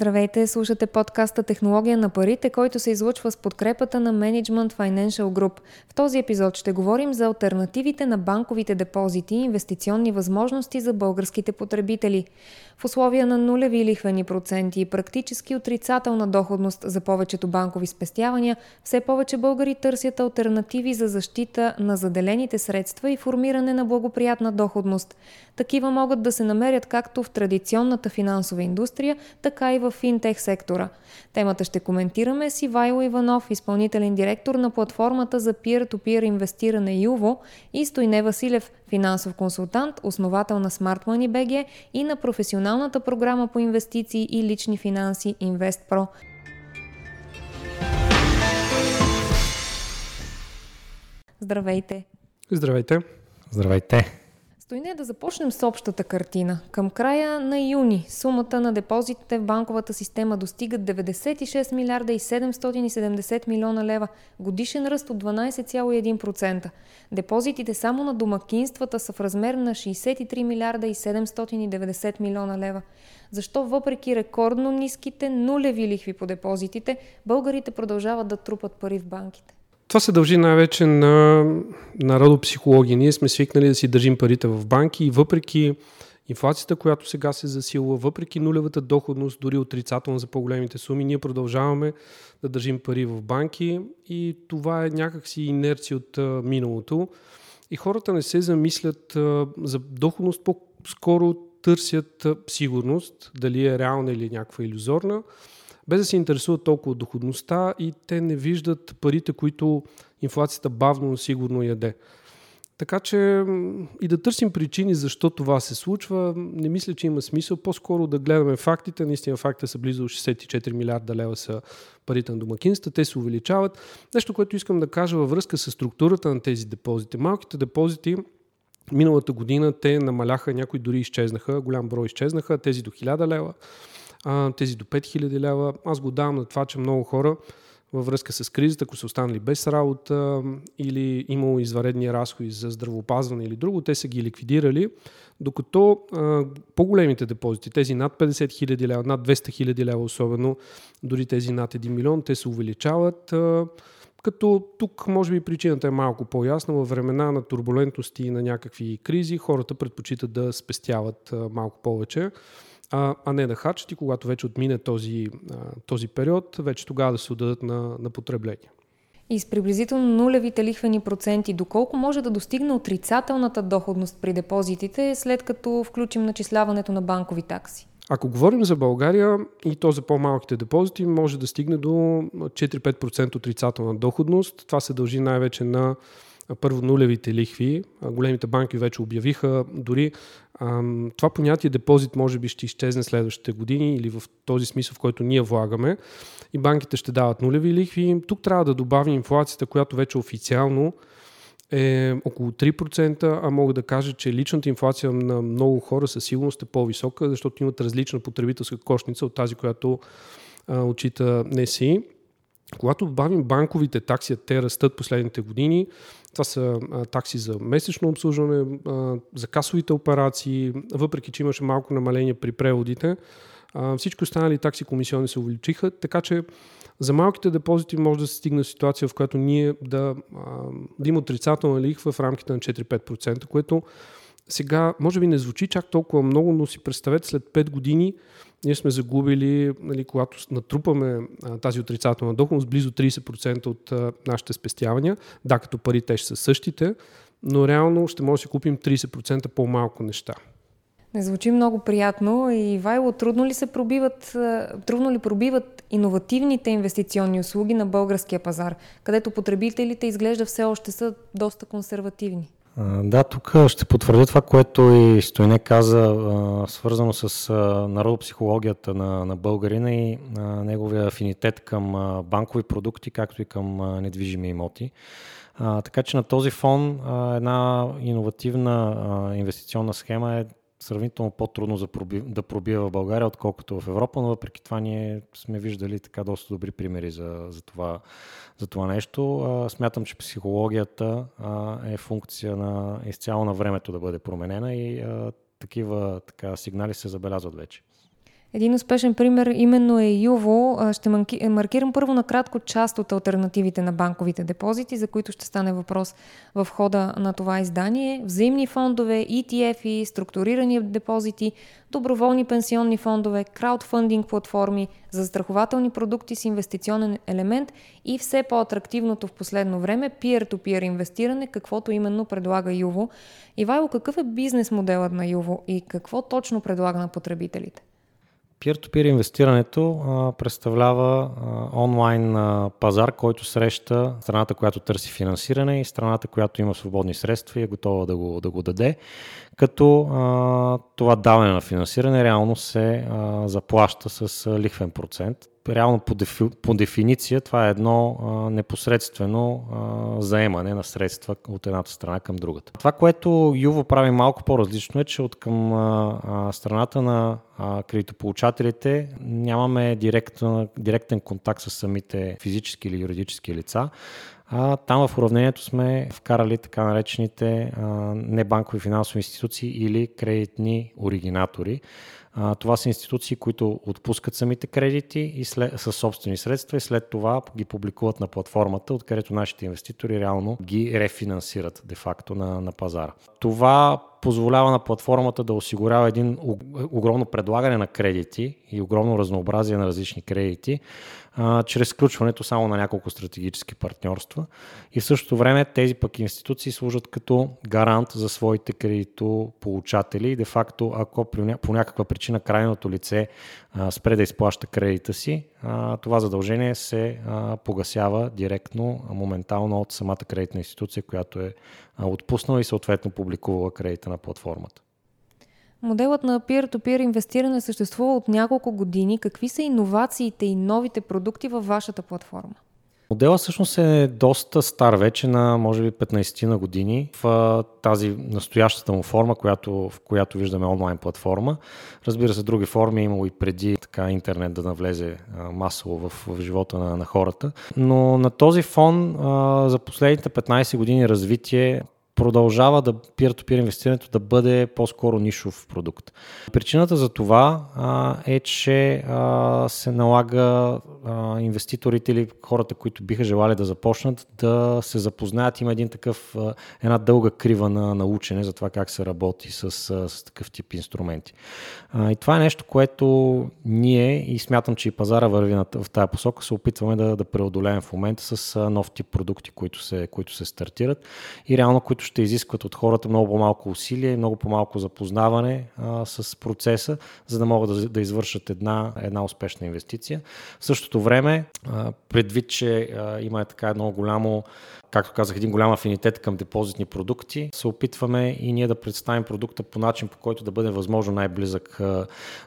Здравейте, слушате подкаста Технология на парите, който се излучва с подкрепата на Management Financial Group. В този епизод ще говорим за альтернативите на банковите депозити и инвестиционни възможности за българските потребители. В условия на нулеви лихвени проценти и практически отрицателна доходност за повечето банкови спестявания, все повече българи търсят альтернативи за защита на заделените средства и формиране на благоприятна доходност. Такива могат да се намерят както в традиционната финансова индустрия, така и в финтех сектора. Темата ще коментираме с Ивайло Иванов, изпълнителен директор на платформата за peer-to-peer инвестиране ЮВО и Стойне Василев, финансов консултант, основател на Smart Money BG и на професионалната програма по инвестиции и лични финанси InvestPro. Здравейте! Здравейте! Здравейте! Стойне да започнем с общата картина. Към края на юни сумата на депозитите в банковата система достига 96 милиарда и 770 милиона лева, годишен ръст от 12,1%. Депозитите само на домакинствата са в размер на 63 милиарда и 790 милиона лева. Защо въпреки рекордно ниските нулеви лихви по депозитите, българите продължават да трупат пари в банките? Това се дължи най-вече на народопсихология. Ние сме свикнали да си държим парите в банки и въпреки инфлацията, която сега се засилва, въпреки нулевата доходност, дори отрицателна за по-големите суми, ние продължаваме да държим пари в банки и това е някакси инерция от миналото. И хората не се замислят за доходност, по-скоро търсят сигурност, дали е реална или някаква иллюзорна без да се интересуват толкова от доходността и те не виждат парите, които инфлацията бавно, но сигурно яде. Така че и да търсим причини защо това се случва, не мисля, че има смисъл. По-скоро да гледаме фактите. Наистина факта са близо 64 милиарда лева са парите на домакинства. Те се увеличават. Нещо, което искам да кажа във връзка с структурата на тези депозити. Малките депозити миналата година те намаляха, някои дори изчезнаха, голям брой изчезнаха, тези до 1000 лева а, тези до 5000 лева. Аз го давам на това, че много хора във връзка с кризата, ако са останали без работа или имало изваредни разходи за здравопазване или друго, те са ги ликвидирали, докато а, по-големите депозити, тези над 50 хиляди лева, над 200 хиляди лева особено, дори тези над 1 милион, те се увеличават. А, като тук може би причината е малко по-ясна. Във времена на турбулентности и на някакви кризи хората предпочитат да спестяват а, малко повече а, а не да хачат и когато вече отмине този, а, този период, вече тогава да се отдадат на, на потребление. И с приблизително нулевите лихвени проценти, доколко може да достигне отрицателната доходност при депозитите, след като включим начисляването на банкови такси? Ако говорим за България и то за по-малките депозити, може да стигне до 4-5% отрицателна доходност. Това се дължи най-вече на първо нулевите лихви. Големите банки вече обявиха дори това понятие депозит може би ще изчезне следващите години или в този смисъл, в който ние влагаме и банките ще дават нулеви лихви. Тук трябва да добавим инфлацията, която вече официално е около 3%, а мога да кажа, че личната инфлация на много хора със сигурност е по-висока, защото имат различна потребителска кошница от тази, която а, отчита НСИ. Когато добавим банковите такси, те растат последните години, това са такси за месечно обслужване, за касовите операции, въпреки че имаше малко намаление при преводите. Всички останали такси комисионни се увеличиха, така че за малките депозити може да се стигне ситуация, в която ние да, да има отрицателна лихва в рамките на 4-5%, което сега може би не звучи чак толкова много, но си представете след 5 години ние сме загубили, нали, когато натрупаме а, тази отрицателна доходност, близо 30% от а, нашите спестявания. Да, като пари те ще са същите, но реално ще може да си купим 30% по-малко неща. Не звучи много приятно и Вайло, трудно ли се пробиват, трудно ли пробиват иновативните инвестиционни услуги на българския пазар, където потребителите изглежда все още са доста консервативни? Да, тук ще потвърдя това, което и Стойне каза, свързано с народопсихологията на, на българина и неговия афинитет към банкови продукти, както и към недвижими имоти. така че на този фон една иновативна инвестиционна схема е сравнително по-трудно за проби, да пробие в България, отколкото в Европа, но въпреки това ние сме виждали така доста добри примери за, за, това, за това нещо. А, смятам, че психологията а, е функция на изцяло на времето да бъде променена и а, такива така, сигнали се забелязват вече. Един успешен пример именно е Юво. Ще маркирам първо накратко част от альтернативите на банковите депозити, за които ще стане въпрос в хода на това издание. Взаимни фондове, ETF-и, структурирани депозити, доброволни пенсионни фондове, краудфандинг платформи, застрахователни продукти с инвестиционен елемент и все по-атрактивното в последно време peer-to-peer инвестиране, каквото именно предлага Юво. Ивайло, какъв е бизнес моделът на Юво и какво точно предлага на потребителите? Peer-to-peer инвестирането а, представлява а, онлайн а, пазар, който среща страната, която търси финансиране и страната, която има свободни средства и е готова да го, да го даде. Като а, това даване на финансиране реално се а, заплаща с а, лихвен процент реално по, дефи, по дефиниция това е едно а, непосредствено а, заемане на средства от едната страна към другата. Това, което Юво прави малко по-различно е, че от към а, а, страната на а, кредитополучателите нямаме директен, директен контакт с самите физически или юридически лица, а там в уравнението сме вкарали така наречените а, небанкови финансови институции или кредитни оригинатори. А, това са институции, които отпускат самите кредити и след, със собствени средства и след това ги публикуват на платформата, откъдето нашите инвеститори реално ги рефинансират де-факто на, на пазара. Това позволява на платформата да осигурява един огромно предлагане на кредити и огромно разнообразие на различни кредити, а, чрез включването само на няколко стратегически партньорства. И в същото време тези пък институции служат като гарант за своите кредитополучатели и де-факто, ако по някаква причина крайното лице а, спре да изплаща кредита си, а, това задължение се а, погасява директно, моментално от самата кредитна институция, която е отпуснала и съответно публикувала кредита на платформата. Моделът на peer-to-peer инвестиране съществува от няколко години. Какви са иновациите и новите продукти във вашата платформа? Модела всъщност е доста стар вече на може би 15 на години в тази настоящата му форма, която, в която виждаме онлайн платформа. Разбира се, други форми е имало и преди така интернет да навлезе масово в, в живота на, на хората. Но на този фон за последните 15 години развитие продължава да peer-to-peer инвестирането да бъде по-скоро нишов продукт. Причината за това а, е, че а, се налага а, инвеститорите или хората, които биха желали да започнат, да се запознаят. Има един такъв, а, една дълга крива на, на учене за това как се работи с, с такъв тип инструменти. А, и това е нещо, което ние и смятам, че и пазара върви в тази посока, се опитваме да, да преодолеем в момента с нов тип продукти, които се, които се стартират и реално, които ще изискват от хората много по-малко усилие много по-малко запознаване а, с процеса, за да могат да, да извършат една, една успешна инвестиция. В същото време, а, предвид, че а, има така едно голямо както казах, един голям афинитет към депозитни продукти. Се опитваме и ние да представим продукта по начин, по който да бъде възможно най-близък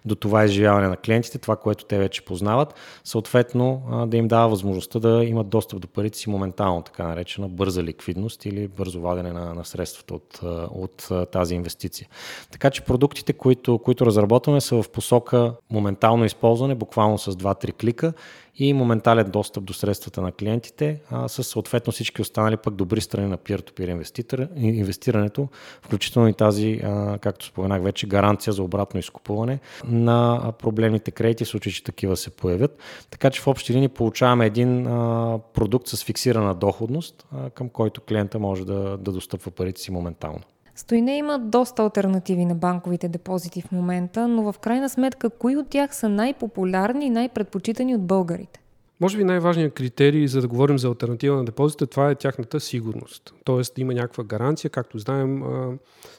до това изживяване на клиентите, това, което те вече познават. Съответно, да им дава възможността да имат достъп до парите си моментално, така наречена бърза ликвидност или бързо вадене на, на средствата от, от тази инвестиция. Така че продуктите, които, които разработваме, са в посока моментално използване, буквално с 2-3 клика и моментален достъп до средствата на клиентите, а, с съответно всички останали пък добри страни на peer-to-peer инвестирането, включително и тази, както споменах вече, гаранция за обратно изкупуване на проблемните кредити, в случай, че такива се появят. Така че в общи линии получаваме един продукт с фиксирана доходност, към който клиента може да, да достъпва парите си моментално. Стойне има доста альтернативи на банковите депозити в момента, но в крайна сметка, кои от тях са най-популярни и най-предпочитани от българите? Може би най-важният критерий, за да говорим за альтернатива на депозита, това е тяхната сигурност. Тоест има някаква гаранция. Както знаем,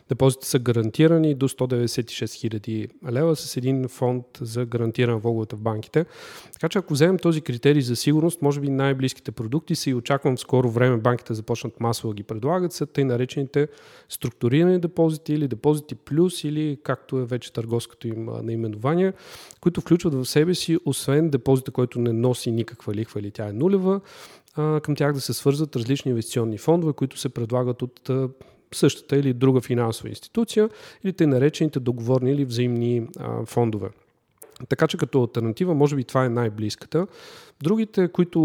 депозитите са гарантирани до 196 хиляди лева с един фонд за гарантирана влоговете в банките. Така че ако вземем този критерий за сигурност, може би най-близките продукти са и очаквам скоро време банките започнат масово да ги предлагат, са тъй наречените структурирани депозити или депозити плюс или както е вече търговското им наименование, които включват в себе си, освен депозита, който не носи никаква лихва или тя е нулева, към тях да се свързват различни инвестиционни фондове, които се предлагат от същата или друга финансова институция, или те наречените договорни или взаимни фондове. Така че като альтернатива, може би това е най-близката. Другите, които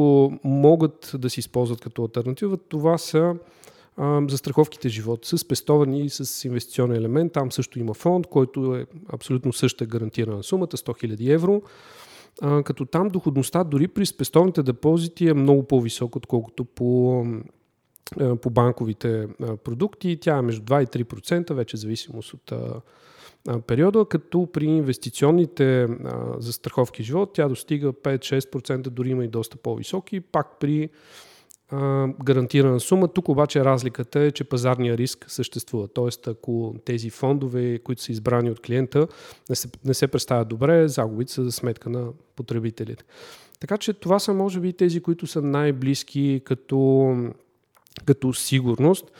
могат да се използват като альтернатива, това са за страховките живот с пестовани и с инвестиционен елемент. Там също има фонд, който е абсолютно същата гарантирана сумата 100 000 евро. А, като там доходността дори при спестовните депозити е много по-висока, отколкото по, по банковите продукти. Тя е между 2 и 3%, вече зависимост от периода, като при инвестиционните за страховки живот тя достига 5-6%, дори има и доста по-високи. Пак при гарантирана сума. Тук обаче разликата е, че пазарния риск съществува. Тоест, ако тези фондове, които са избрани от клиента, не се, не се представят добре, загубите са за сметка на потребителите. Така че това са, може би, тези, които са най-близки като, като сигурност.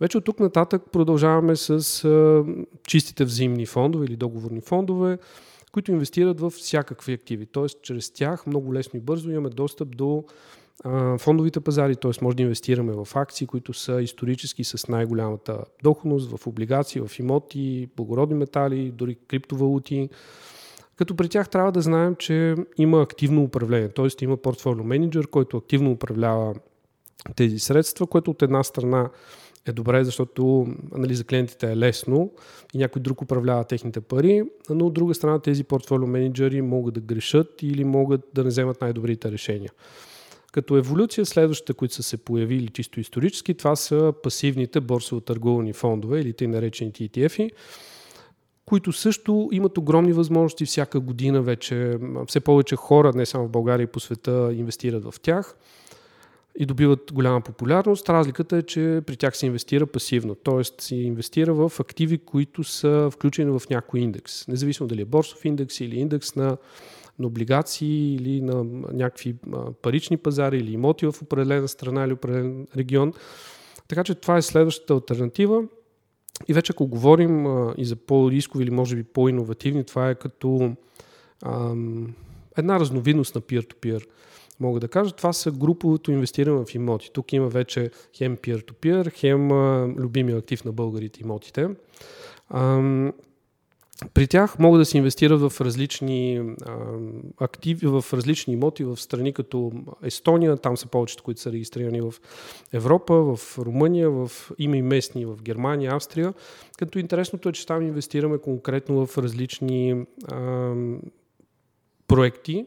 Вече от тук нататък продължаваме с а, чистите взаимни фондове или договорни фондове, които инвестират в всякакви активи. Тоест, чрез тях много лесно и бързо имаме достъп до фондовите пазари, т.е. може да инвестираме в акции, които са исторически с най-голямата доходност, в облигации, в имоти, благородни метали, дори криптовалути. Като при тях трябва да знаем, че има активно управление, т.е. има портфолио менеджер, който активно управлява тези средства, което от една страна е добре, защото нали, за клиентите е лесно и някой друг управлява техните пари, но от друга страна тези портфолио менеджери могат да грешат или могат да не вземат най-добрите решения. Като еволюция, следващите, които са се появили чисто исторически, това са пасивните борсово търгувани фондове или тъй наречените ETF-и, които също имат огромни възможности всяка година вече. Все повече хора, не само в България и по света, инвестират в тях и добиват голяма популярност. Разликата е, че при тях се инвестира пасивно, т.е. се инвестира в активи, които са включени в някой индекс. Независимо дали е борсов индекс или индекс на на облигации или на някакви парични пазари или имоти в определена страна или определен регион. Така че това е следващата альтернатива. И вече ако говорим и за по-рискови или може би по-инновативни, това е като ам, една разновидност на peer-to-peer. Мога да кажа, това са груповото инвестиране в имоти. Тук има вече хем peer-to-peer, хем любимия актив на българите имотите. Ам, при тях могат да се инвестират в различни а, активи, в различни имоти в страни като Естония, там са повечето, които са регистрирани в Европа, в Румъния, в, има и местни в Германия, Австрия. Като интересното е, че там инвестираме конкретно в различни а, проекти,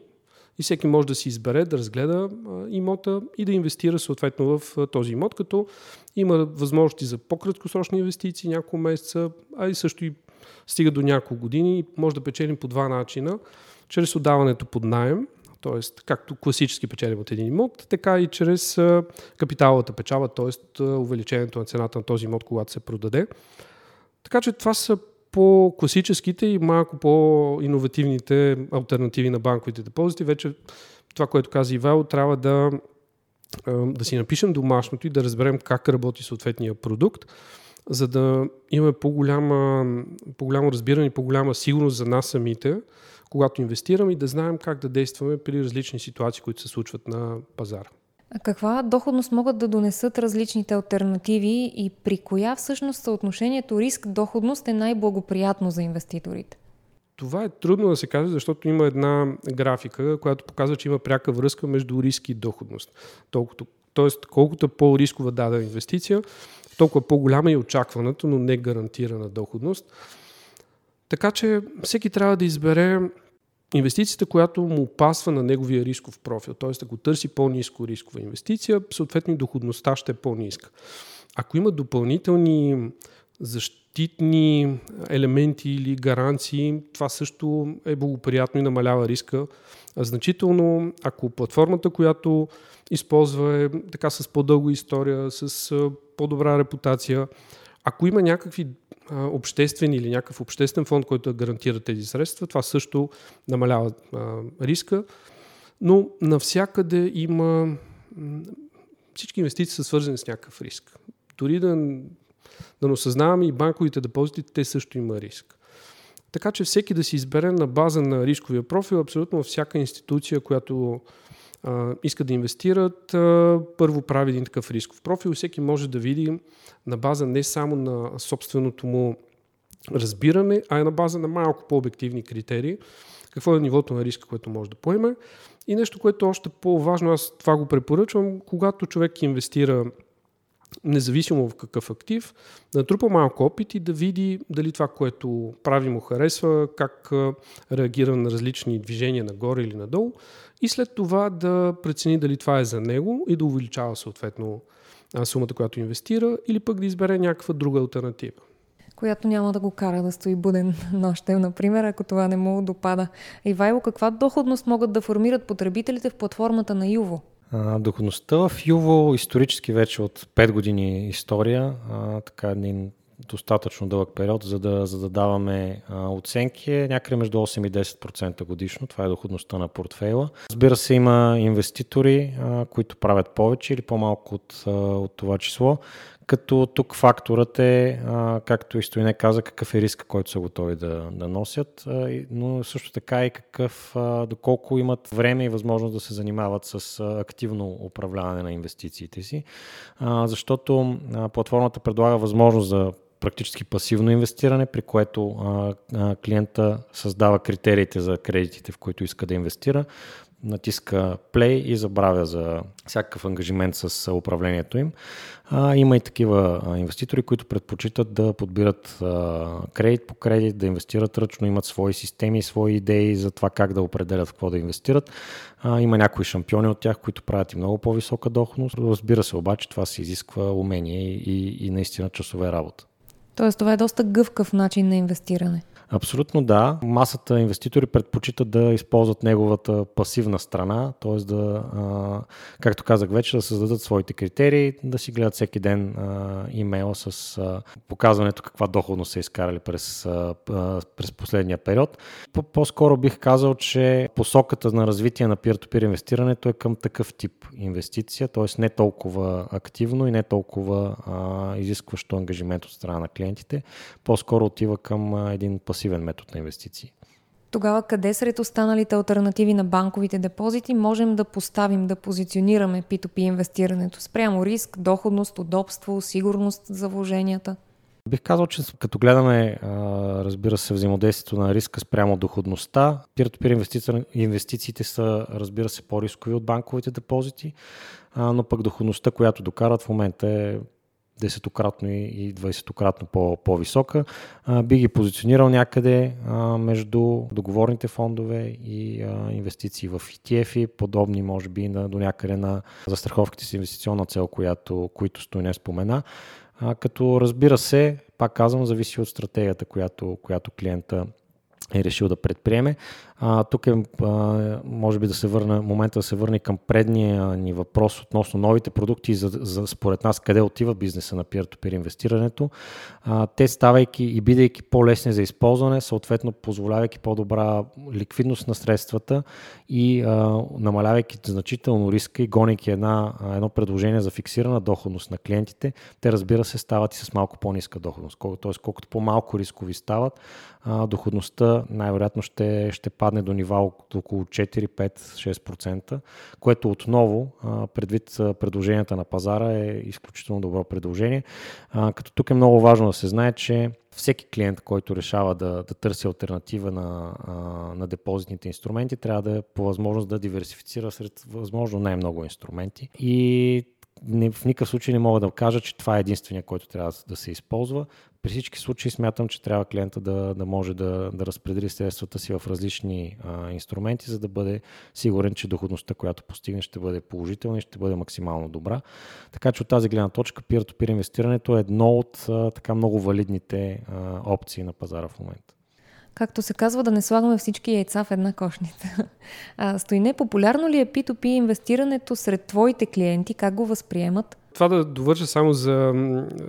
и всеки може да си избере, да разгледа а, имота и да инвестира съответно в а, този имот, като има възможности за по-краткосрочни инвестиции, няколко месеца, а и също и стига до няколко години и може да печелим по два начина. Чрез отдаването под найем, т.е. както класически печелим от един имот, така и чрез капиталовата печала, т.е. увеличението на цената на този имот, когато се продаде. Така че това са по-класическите и малко по-инновативните альтернативи на банковите депозити. Вече това, което каза Ивел, трябва да, да си напишем домашното и да разберем как работи съответния продукт, за да имаме по-голяма, по-голямо разбиране и по-голяма сигурност за нас самите, когато инвестираме и да знаем как да действаме при различни ситуации, които се случват на пазара. Каква доходност могат да донесат различните альтернативи и при коя всъщност съотношението риск-доходност е най-благоприятно за инвеститорите? Това е трудно да се каже, защото има една графика, която показва, че има пряка връзка между риск и доходност. Толкова, тоест, колкото по-рискова дадена инвестиция, толкова по-голяма и очакваната, но не гарантирана доходност. Така че всеки трябва да избере инвестицията, която му пасва на неговия рисков профил. Т.е. ако търси по-низко рискова инвестиция, съответно доходността ще е по-ниска. Ако има допълнителни защитни елементи или гаранции, това също е благоприятно и намалява риска значително. Ако платформата, която използва е така с по-дълга история, с по-добра репутация, ако има някакви обществени или някакъв обществен фонд, който гарантира тези средства, това също намалява риска, но навсякъде има всички инвестиции са свързани с някакъв риск. Дори да, да не осъзнаваме и банковите депозити, те също има риск. Така че всеки да си избере на база на рисковия профил, абсолютно всяка институция, която а, искат да инвестират, първо прави един такъв рисков профил. Всеки може да види на база не само на собственото му разбиране, а и на база на малко по-обективни критерии, какво е нивото на риска, което може да поеме. И нещо, което е още по-важно, аз това го препоръчвам, когато човек инвестира независимо в какъв актив, да натрупа малко опит и да види дали това, което прави му харесва, как реагира на различни движения нагоре или надолу и след това да прецени дали това е за него и да увеличава съответно сумата, която инвестира или пък да избере някаква друга альтернатива която няма да го кара да стои буден нощем, например, ако това не му допада. Ивайло, каква доходност могат да формират потребителите в платформата на Юво? доходността в Юво исторически вече от 5 години история, а, така един достатъчно дълъг период, за да, за да даваме а, оценки е някъде между 8 и 10% годишно. Това е доходността на портфейла. Разбира се, има инвеститори, а, които правят повече или по-малко от, а, от това число като тук факторът е, а, както и Стоине каза, какъв е риска, който са готови да, да носят, а, но също така и какъв, а, доколко имат време и възможност да се занимават с а, активно управляване на инвестициите си, а, защото а, платформата предлага възможност за практически пасивно инвестиране, при което а, а, клиента създава критериите за кредитите, в които иска да инвестира, натиска play и забравя за всякакъв ангажимент с управлението им. А, има и такива инвеститори, които предпочитат да подбират а, кредит по кредит, да инвестират ръчно, имат свои системи, свои идеи за това как да определят в какво да инвестират. А, има някои шампиони от тях, които правят и много по-висока доходност. Разбира се, обаче това се изисква умение и, и, и наистина часове работа. Тоест това е доста гъвкав начин на инвестиране. Абсолютно да. Масата инвеститори предпочитат да използват неговата пасивна страна, т.е. да, както казах вече, да създадат своите критерии, да си гледат всеки ден имейла с показването каква доходност са изкарали през, през последния период. По-скоро бих казал, че посоката на развитие на peer-to-peer инвестирането е към такъв тип инвестиция, т.е. не толкова активно и не толкова изискващо ангажимент от страна на клиентите. По-скоро отива към един пасивен пасивен метод на инвестиции. Тогава къде сред останалите альтернативи на банковите депозити можем да поставим, да позиционираме P2P инвестирането спрямо риск, доходност, удобство, сигурност за вложенията? Бих казал, че като гледаме, разбира се, взаимодействието на риска спрямо доходността, peer-to-peer инвестициите са, разбира се, по-рискови от банковите депозити, но пък доходността, която докарат в момента е десетократно и 20-кратно по- по-висока. А, би ги позиционирал някъде между договорните фондове и инвестиции в ETF-и, подобни може би на, до някъде на застраховките с инвестиционна цел, която, които стои не спомена. Като разбира се, пак казвам, зависи от стратегията, която, която клиента е решил да предприеме. А, тук е, а, може би да се върна, момента да се върне към предния ни въпрос относно новите продукти за, за, според нас къде отива бизнеса на peer-to-peer инвестирането. А, те ставайки и бидейки по-лесни за използване, съответно позволявайки по-добра ликвидност на средствата и а, намалявайки значително риска и гонейки една, едно предложение за фиксирана доходност на клиентите, те разбира се стават и с малко по-ниска доходност. Т.е. колкото по-малко рискови стават, а, доходността най-вероятно ще, ще падне до нива от около 4, 5, 6%, което отново, предвид предложенията на пазара, е изключително добро предложение. Като тук е много важно да се знае, че всеки клиент, който решава да, да търси альтернатива на, на депозитните инструменти, трябва да е по възможност да диверсифицира сред възможно най-много инструменти. И не, в никакъв случай не мога да кажа, че това е единствения, който трябва да се използва. При всички случаи смятам, че трябва клиента да, да може да, да разпредели средствата си в различни а, инструменти, за да бъде сигурен, че доходността, която постигне, ще бъде положителна и ще бъде максимално добра. Така че от тази гледна точка peer-to-peer инвестирането е едно от а, така много валидните а, опции на пазара в момента както се казва, да не слагаме всички яйца в една кошница. А, Стойне, популярно ли е P2P инвестирането сред твоите клиенти? Как го възприемат? Това да довърша само за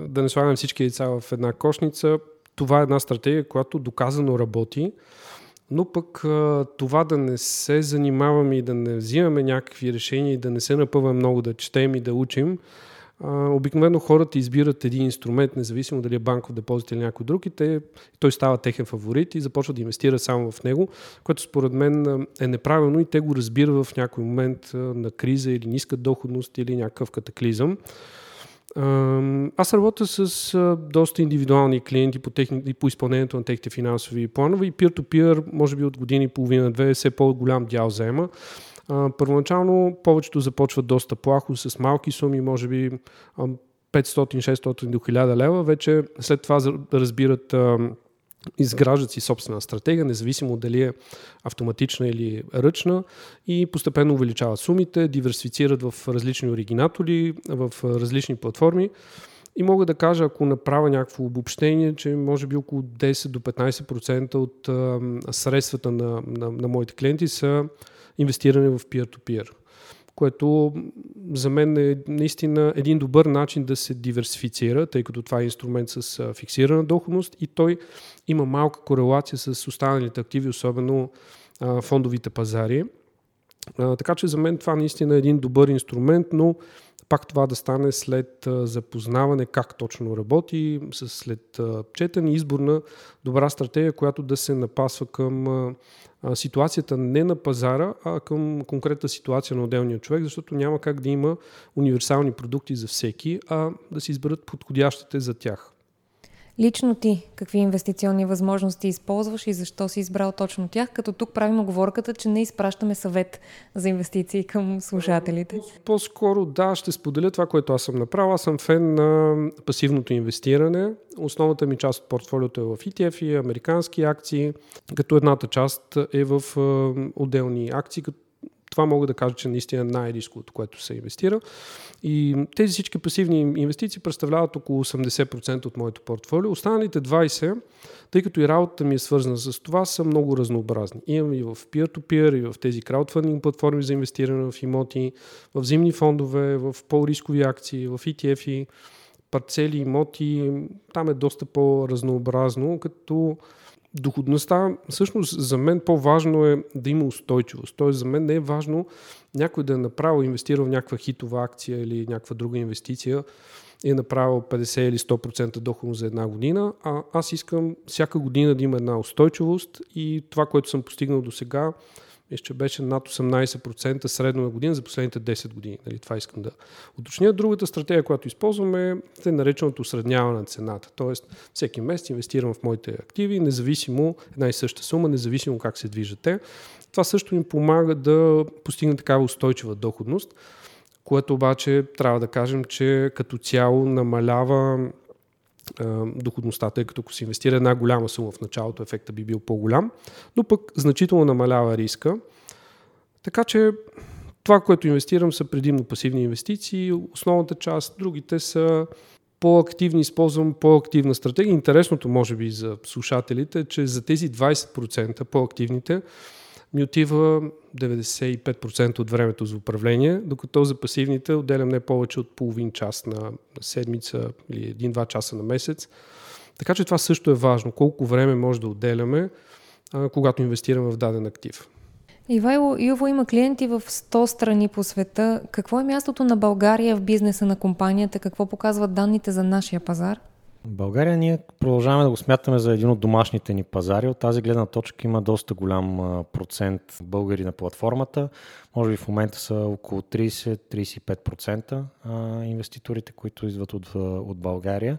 да не слагаме всички яйца в една кошница, това е една стратегия, която доказано работи, но пък това да не се занимаваме и да не взимаме някакви решения и да не се напъваме много да четем и да учим, обикновено хората избират един инструмент, независимо дали е банков депозит или някой друг, и те, той става техен фаворит и започват да инвестират само в него, което според мен е неправилно и те го разбират в някой момент на криза или ниска доходност или някакъв катаклизъм. Аз работя с доста индивидуални клиенти по, техни, по изпълнението на техните финансови планове и peer-to-peer, може би от години и половина-две, все по-голям дял заема. Първоначално повечето започват доста плахо, с малки суми, може би 500-600 до 1000 лева, вече след това разбират изграждат си собствена стратегия, независимо дали е автоматична или ръчна и постепенно увеличават сумите, диверсифицират в различни оригинатори, в различни платформи. И мога да кажа, ако направя някакво обобщение, че може би около 10 до 15% от средствата на, на, на моите клиенти са инвестирани в peer-to-peer което за мен е наистина един добър начин да се диверсифицира, тъй като това е инструмент с фиксирана доходност и той има малка корелация с останалите активи, особено фондовите пазари. Така че за мен това наистина е един добър инструмент, но пак това да стане след запознаване как точно работи, след четене, избор на добра стратегия, която да се напасва към ситуацията не на пазара, а към конкретна ситуация на отделния човек, защото няма как да има универсални продукти за всеки, а да се изберат подходящите за тях. Лично ти, какви инвестиционни възможности използваш и защо си избрал точно тях, като тук правим оговорката, че не изпращаме съвет за инвестиции към служателите? По-скоро да, ще споделя това, което аз съм направил. Аз съм фен на пасивното инвестиране. Основната ми част от портфолиото е в ETF и американски акции, като едната част е в отделни акции, като това мога да кажа, че наистина най-рисковото, което се инвестира. И тези всички пасивни инвестиции представляват около 80% от моето портфолио. Останалите 20%, тъй като и работата ми е свързана с това, са много разнообразни. Имам и в peer-to-peer, и в тези краудфандинг платформи за инвестиране в имоти, в зимни фондове, в по-рискови акции, в ETF-и, парцели, имоти. Там е доста по-разнообразно, като доходността, всъщност за мен по-важно е да има устойчивост. Тоест за мен не е важно някой да е направил, инвестирал в някаква хитова акция или някаква друга инвестиция и е направил 50 или 100% доходност за една година, а аз искам всяка година да има една устойчивост и това, което съм постигнал до сега, мисля, че беше над 18% средно на година за последните 10 години. Нали, това искам да уточня. Другата стратегия, която използваме е нареченото осредняване на цената. Тоест, всеки месец инвестирам в моите активи, независимо една и съща сума, независимо как се движат те. Това също им помага да постигне такава устойчива доходност, което обаче трябва да кажем, че като цяло намалява доходността, тъй като ако се инвестира една голяма сума в началото, ефекта би бил по-голям, но пък значително намалява риска. Така че това, което инвестирам, са предимно пасивни инвестиции. Основната част, другите са по-активни, използвам по-активна стратегия. Интересното, може би, за слушателите е, че за тези 20% по-активните, ми отива 95% от времето за управление, докато за пасивните отделям не повече от половин час на, седмица или един-два часа на месец. Така че това също е важно. Колко време може да отделяме, когато инвестираме в даден актив. Ивайло Юво има клиенти в 100 страни по света. Какво е мястото на България в бизнеса на компанията? Какво показват данните за нашия пазар? България ние продължаваме да го смятаме за един от домашните ни пазари. От тази гледна точка има доста голям процент българи на платформата. Може би в момента са около 30-35% инвеститорите, които идват от, от България.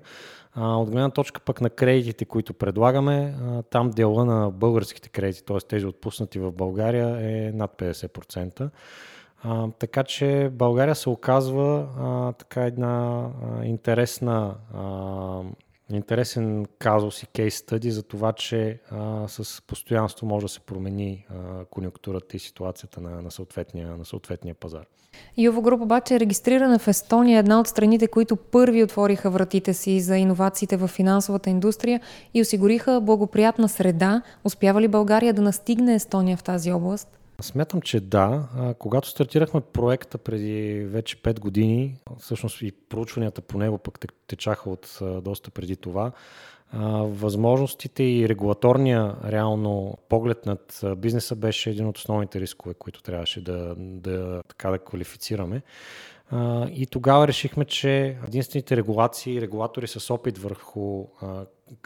От гледна точка пък на кредитите, които предлагаме, там дела на българските кредити, т.е. тези отпуснати в България е над 50%. Така че България се оказва а, така една а, интересна, а, интересен казус и кейс стъди за това, че а, с постоянство може да се промени а, конъюнктурата и ситуацията на, на, съответния, на съответния пазар. Юво Груп обаче е регистрирана в Естония, една от страните, които първи отвориха вратите си за иновациите в финансовата индустрия и осигуриха благоприятна среда. Успява ли България да настигне Естония в тази област? Смятам, че да. Когато стартирахме проекта преди вече 5 години, всъщност и проучванията по него пък течаха от доста преди това, възможностите и регулаторния реално поглед над бизнеса беше един от основните рискове, които трябваше да, да, така да квалифицираме. И тогава решихме, че единствените регулации, регулатори с опит върху,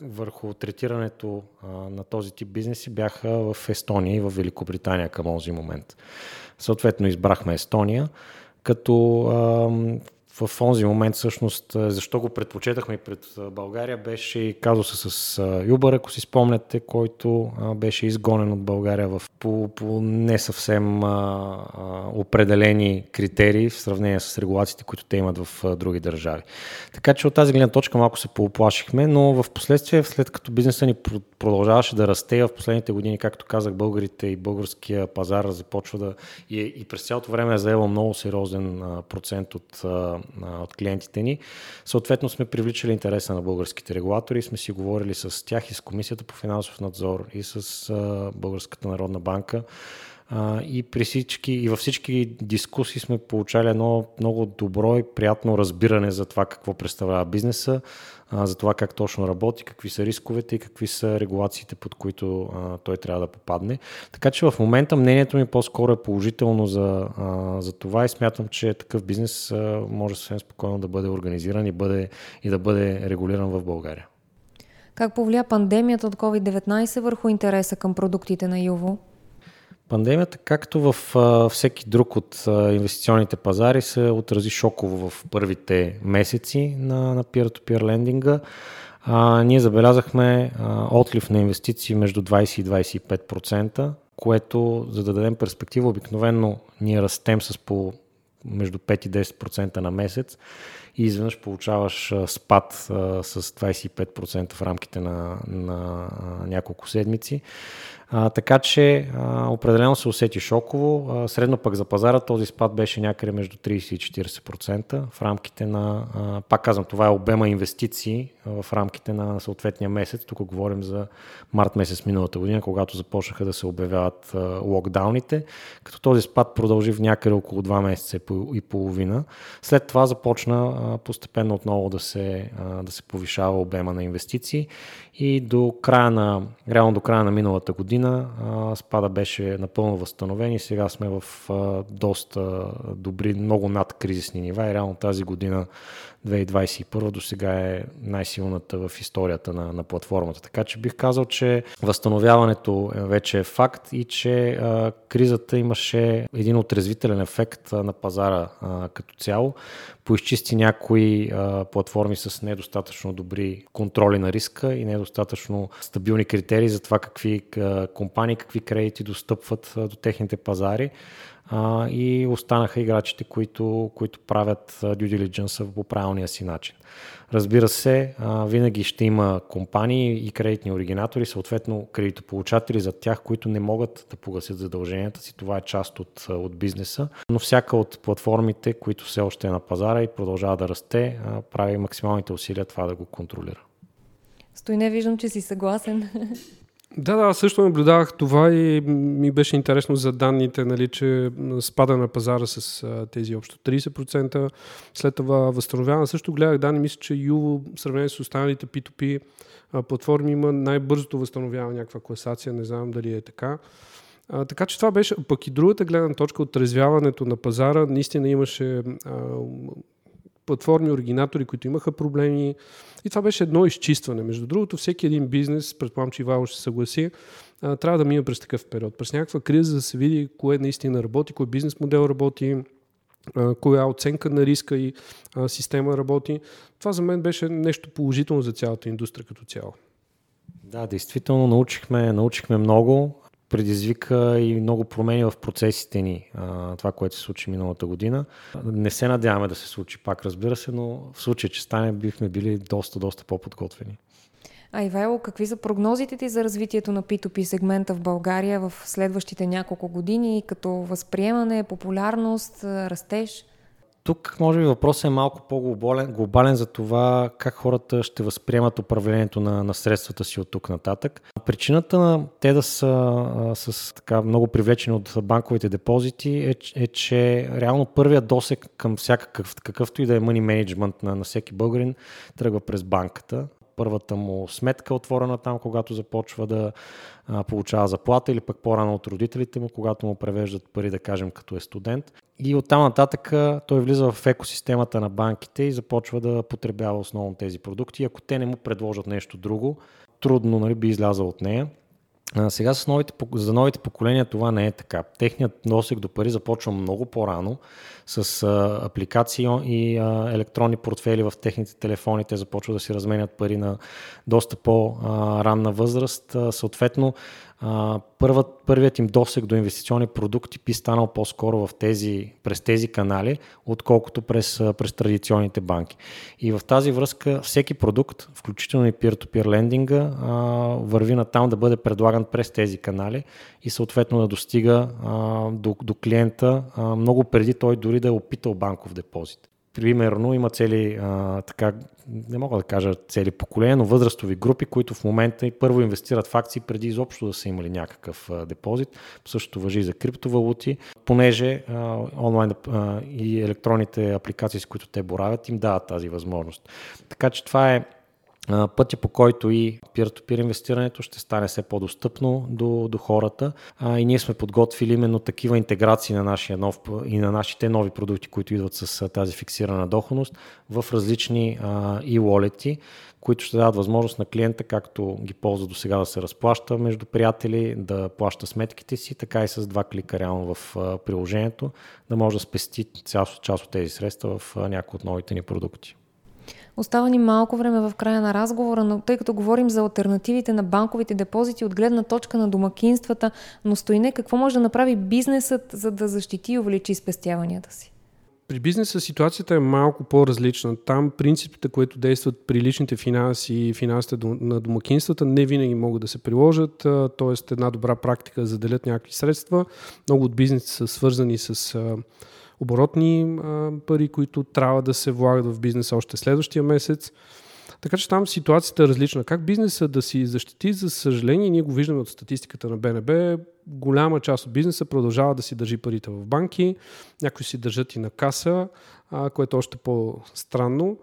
върху третирането на този тип бизнеси бяха в Естония и в Великобритания към този момент. Съответно избрахме Естония, като в този момент всъщност защо го предпочетахме и пред България беше и казуса с Юбър, ако си спомняте, който беше изгонен от България в по, по не съвсем а, а, определени критерии в сравнение с регулациите, които те имат в а, други държави. Така че от тази гледна точка малко се пооплашихме, но в последствие, след като бизнеса ни продължаваше да расте, в последните години, както казах, българите и българския пазар започва да и, и през цялото време е заела много сериозен процент от, от клиентите ни. Съответно сме привличали интереса на българските регулатори сме си говорили с тях и с Комисията по финансов надзор и с Българската народна банка. И, при всички, и във всички дискусии сме получали едно много добро и приятно разбиране за това какво представлява бизнеса, за това как точно работи, какви са рисковете и какви са регулациите, под които той трябва да попадне. Така че в момента мнението ми по-скоро е положително за, за това и смятам, че такъв бизнес може съвсем спокойно да бъде организиран и, бъде, и да бъде регулиран в България. Как повлия пандемията от COVID-19 върху интереса към продуктите на Юво? Пандемията, както в а, всеки друг от а, инвестиционните пазари, се отрази шоково в първите месеци на, на peer-to-peer лендинга. А, ние забелязахме а, отлив на инвестиции между 20 и 25%, което, за да дадем перспектива, обикновено ние растем с по между 5 и 10% на месец и изведнъж получаваш спад с 25% в рамките на, на няколко седмици. А, така че а, определено се усети шоково. А, средно пък за пазара този спад беше някъде между 30 и 40% в рамките на, а, пак казвам, това е обема инвестиции в рамките на съответния месец. Тук говорим за март месец миналата година, когато започнаха да се обявяват а, локдауните, като този спад продължи в някъде около 2 месеца и половина. След това започна а, постепенно отново да се, а, да се повишава обема на инвестиции и до края на, реално до края на миналата година а, спада беше напълно възстановен и сега сме в доста добри, много над кризисни нива и реално тази година 2021 до сега е най-силната в историята на, на платформата. Така че бих казал, че възстановяването вече е факт и че а, кризата имаше един отрезвителен ефект на пазара а, като цяло. Поизчисти някои а, платформи с недостатъчно добри контроли на риска и недостатъчно стабилни критерии за това какви а, компании, какви кредити достъпват а, до техните пазари а, и останаха играчите, които, които правят due diligence по правилния си начин. Разбира се, а, винаги ще има компании и кредитни оригинатори, съответно кредитополучатели за тях, които не могат да погасят задълженията си. Това е част от, от бизнеса. Но всяка от платформите, които все още е на пазара и продължава да расте, а, прави максималните усилия това да го контролира. Стой, не виждам, че си съгласен. Да, да, също наблюдавах това и ми беше интересно за данните, нали, че спада на пазара с тези общо 30%. След това възстановяване. Също гледах данни, мисля, че Юво в сравнение с останалите P2P а, платформи има най-бързото възстановяване някаква класация, не знам дали е така. А, така че това беше, пък и другата гледна точка от трезвяването на пазара, наистина имаше а, платформи, оригинатори, които имаха проблеми. И това беше едно изчистване. Между другото, всеки един бизнес, предполагам, че Ивайло ще съгласи, трябва да мине през такъв период. През някаква криза, за да се види кое наистина работи, кой бизнес модел работи, коя оценка на риска и система работи. Това за мен беше нещо положително за цялата индустрия като цяло. Да, действително научихме, научихме много предизвика и много промени в процесите ни, това, което се случи миналата година. Не се надяваме да се случи пак, разбира се, но в случай, че стане, бихме били доста, доста по-подготвени. А Ивайло, какви са прогнозите ти за развитието на P2P сегмента в България в следващите няколко години, като възприемане, популярност, растеж? Тук, може би, въпросът е малко по-глобален глобален за това как хората ще възприемат управлението на, на средствата си от тук нататък. Причината на те да са а, с така много привлечени от банковите депозити е, е че реално първият досек към всякакъв, какъвто и да е money management на, на всеки българин тръгва през банката първата му сметка отворена там, когато започва да а, получава заплата или пък по-рано от родителите му, когато му превеждат пари, да кажем, като е студент. И оттам нататък той влиза в екосистемата на банките и започва да потребява основно тези продукти. Ако те не му предложат нещо друго, трудно нали, би излязъл от нея. А, сега с новите, за новите поколения това не е така. Техният досег до пари започва много по-рано с а, апликации и а, електронни портфели в техните телефони. Те започват да си разменят пари на доста по-ранна възраст. А, съответно, първат, първият им досег до инвестиционни продукти би станал по-скоро в тези, през тези канали, отколкото през, през традиционните банки. И в тази връзка всеки продукт, включително и peer-to-peer лендинга, върви на там да бъде предлаган през тези канали и съответно да достига а, до, до клиента а, много преди той дори да е опитал банков депозит примерно има цели, а, така, не мога да кажа цели поколения, но възрастови групи, които в момента и първо инвестират в акции преди изобщо да са имали някакъв а, депозит. Същото въжи и за криптовалути, понеже а, онлайн а, и електронните апликации, с които те боравят, им дават тази възможност. Така че това е пътя по който и peer-to-peer инвестирането ще стане все по-достъпно до, до хората а, и ние сме подготвили именно такива интеграции на нашия нов и на нашите нови продукти, които идват с тази фиксирана доходност в различни а, e-wallet, които ще дадат възможност на клиента, както ги ползва до сега да се разплаща между приятели, да плаща сметките си, така и с два клика реално в приложението, да може да спести част, част от тези средства в някои от новите ни продукти. Остава ни малко време в края на разговора, но тъй като говорим за альтернативите на банковите депозити от гледна точка на домакинствата, но стоине какво може да направи бизнесът, за да защити и увеличи спестяванията си? При бизнеса ситуацията е малко по-различна. Там принципите, които действат при личните финанси и финансите на домакинствата, не винаги могат да се приложат. Тоест една добра практика да заделят някакви средства. Много от бизнеси са свързани с оборотни пари, които трябва да се влагат в бизнеса още следващия месец. Така че там ситуацията е различна. Как бизнеса да си защити, за съжаление, ние го виждаме от статистиката на БНБ, голяма част от бизнеса продължава да си държи парите в банки, някои си държат и на каса, което е още по-странно.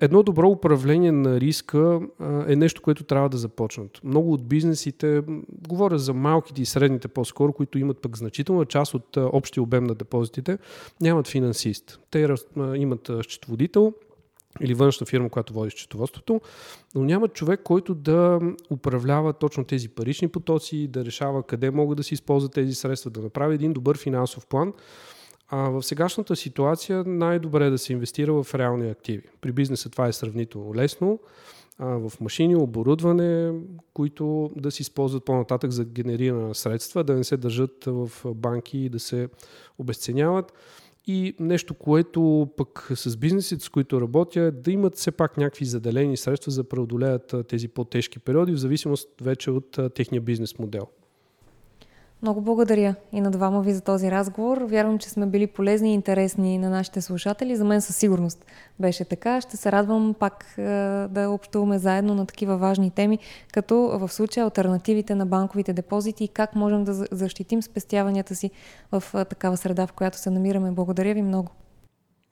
Едно добро управление на риска е нещо, което трябва да започнат. Много от бизнесите, говоря за малките и средните по-скоро, които имат пък значителна част от общия обем на депозитите, нямат финансист. Те имат счетоводител или външна фирма, която води счетоводството, но нямат човек, който да управлява точно тези парични потоци, да решава къде могат да се използват тези средства, да направи един добър финансов план, а в сегашната ситуация най-добре е да се инвестира в реални активи. При бизнеса това е сравнително лесно. А, в машини, оборудване, които да се използват по-нататък за генериране на средства, да не се държат в банки и да се обесценяват. И нещо, което пък с бизнесите, с които работя, е да имат все пак някакви заделени средства за да преодолеят тези по-тежки периоди, в зависимост вече от техния бизнес модел. Много благодаря и на двама ви за този разговор. Вярвам, че сме били полезни и интересни на нашите слушатели. За мен със сигурност беше така. Ще се радвам пак е, да общуваме заедно на такива важни теми, като в случая альтернативите на банковите депозити и как можем да защитим спестяванията си в е, такава среда, в която се намираме. Благодаря ви много.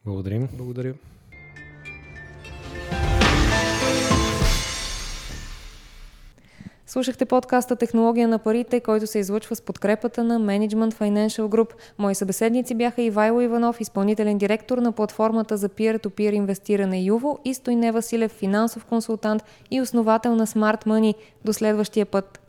Благодарим. Благодаря. Слушахте подкаста Технология на парите, който се излъчва с подкрепата на Management Financial Group. Мои събеседници бяха Ивайло Иванов, изпълнителен директор на платформата за peer-to-peer инвестиране Юво и Стойне Василев, финансов консултант и основател на Smart Money. До следващия път!